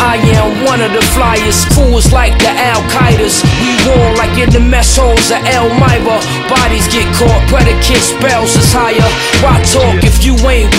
I am one of the flyers. Crew is like the Al Qaeda's. We war like in the mess halls of El Elmira. Bodies get caught, predicate spells is higher. Why talk if you ain't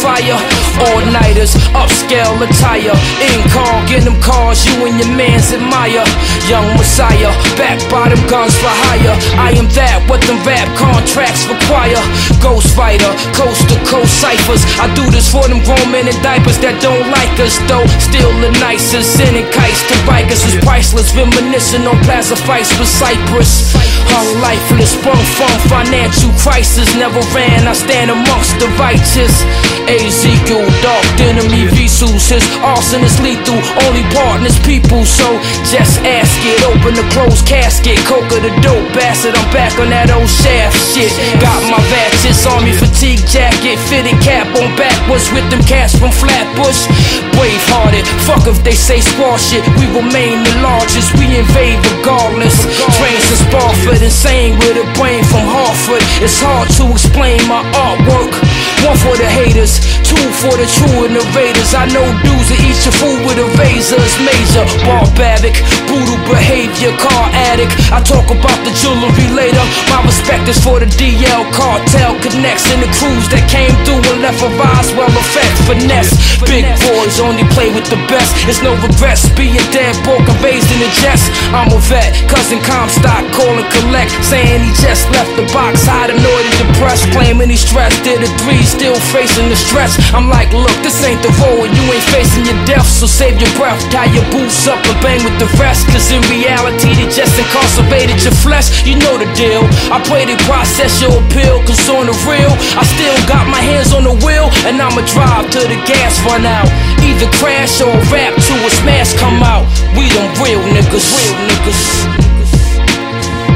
fire? All nighters, upscale attire. In car, get them cars you and your mans admire. Young Messiah, back by them guns for hire. I am that, what them rap contracts require. Ghost fighter, coast to coast ciphers. I do this for them grown men in diapers that don't like us, though. Still the nicest, sending kites to bikers is priceless. Reminiscing on plaza fights with Cyprus. Hung lifeless, sprung from financial crisis. Never ran, I stand amongst the righteous. Ezekiel, dark enemy Jesus. His arson is lethal, only partners people. So just ask it, open the closed casket. Coca the dope bastard, I'm back on that old shaft shit. Got my ratchets, army fatigue jacket, fitted cap on backwards with them cats from Flatbush. Brave hearted, fuck if they say squash it. We remain the largest, we invade regardless. Trains in Sparford, insane with a brain from Hartford. It's hard to explain my artwork. For the true innovators. I know dudes that eat your food with a razor. It's major, barbaric, brutal behavior, car addict. I talk about the jewelry later. My respect is for the DL cartel connects and the crews that came through and left a rise well effect finesse. Big boys only play with the best. It's no regrets being dead, broken, raised in the jets. I'm a vet, cousin Comstock, call and collect, saying he just left the box, hide annoyed and depressed, claiming he stressed. Did a three, still facing the stress. I'm like, look, this ain't the road, you ain't facing your death, so save your breath. Tie your boots up and bang with the rest, cause in reality, they just incarcerated your flesh. You know the deal. I pray they process your appeal, cause on the real, I still got my hands on the wheel, and I'ma drive till the gas run out. Either crash or rap to a smash come out. We them real niggas, real niggas.